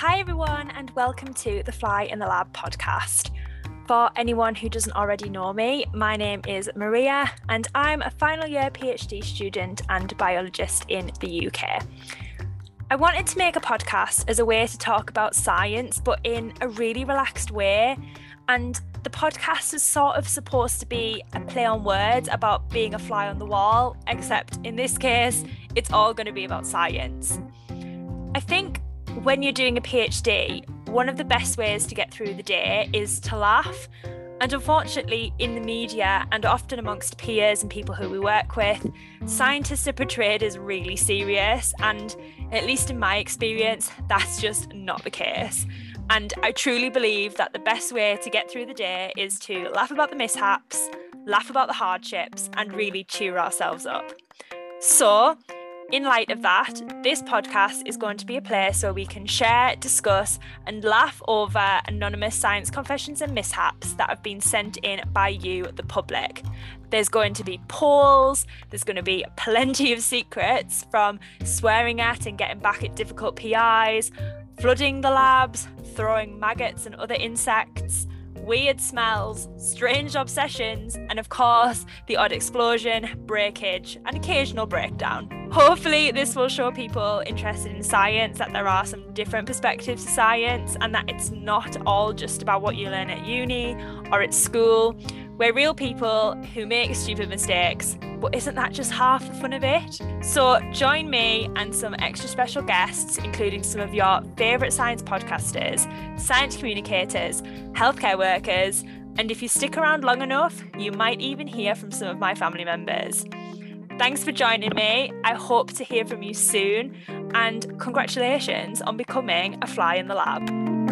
Hi, everyone, and welcome to the Fly in the Lab podcast. For anyone who doesn't already know me, my name is Maria, and I'm a final year PhD student and biologist in the UK. I wanted to make a podcast as a way to talk about science, but in a really relaxed way. And the podcast is sort of supposed to be a play on words about being a fly on the wall, except in this case, it's all going to be about science. I think when you're doing a PhD, one of the best ways to get through the day is to laugh. And unfortunately, in the media and often amongst peers and people who we work with, scientists are portrayed as really serious. And at least in my experience, that's just not the case. And I truly believe that the best way to get through the day is to laugh about the mishaps, laugh about the hardships, and really cheer ourselves up. So, in light of that, this podcast is going to be a place where we can share, discuss, and laugh over anonymous science confessions and mishaps that have been sent in by you, the public. There's going to be polls, there's going to be plenty of secrets from swearing at and getting back at difficult PIs, flooding the labs, throwing maggots and other insects weird smells, strange obsessions, and of course, the odd explosion, breakage, and occasional breakdown. Hopefully, this will show people interested in science that there are some different perspectives to science and that it's not all just about what you learn at uni or at school. We're real people who make stupid mistakes, but isn't that just half the fun of it? So join me and some extra special guests, including some of your favourite science podcasters, science communicators, healthcare workers, and if you stick around long enough, you might even hear from some of my family members. Thanks for joining me. I hope to hear from you soon, and congratulations on becoming a fly in the lab.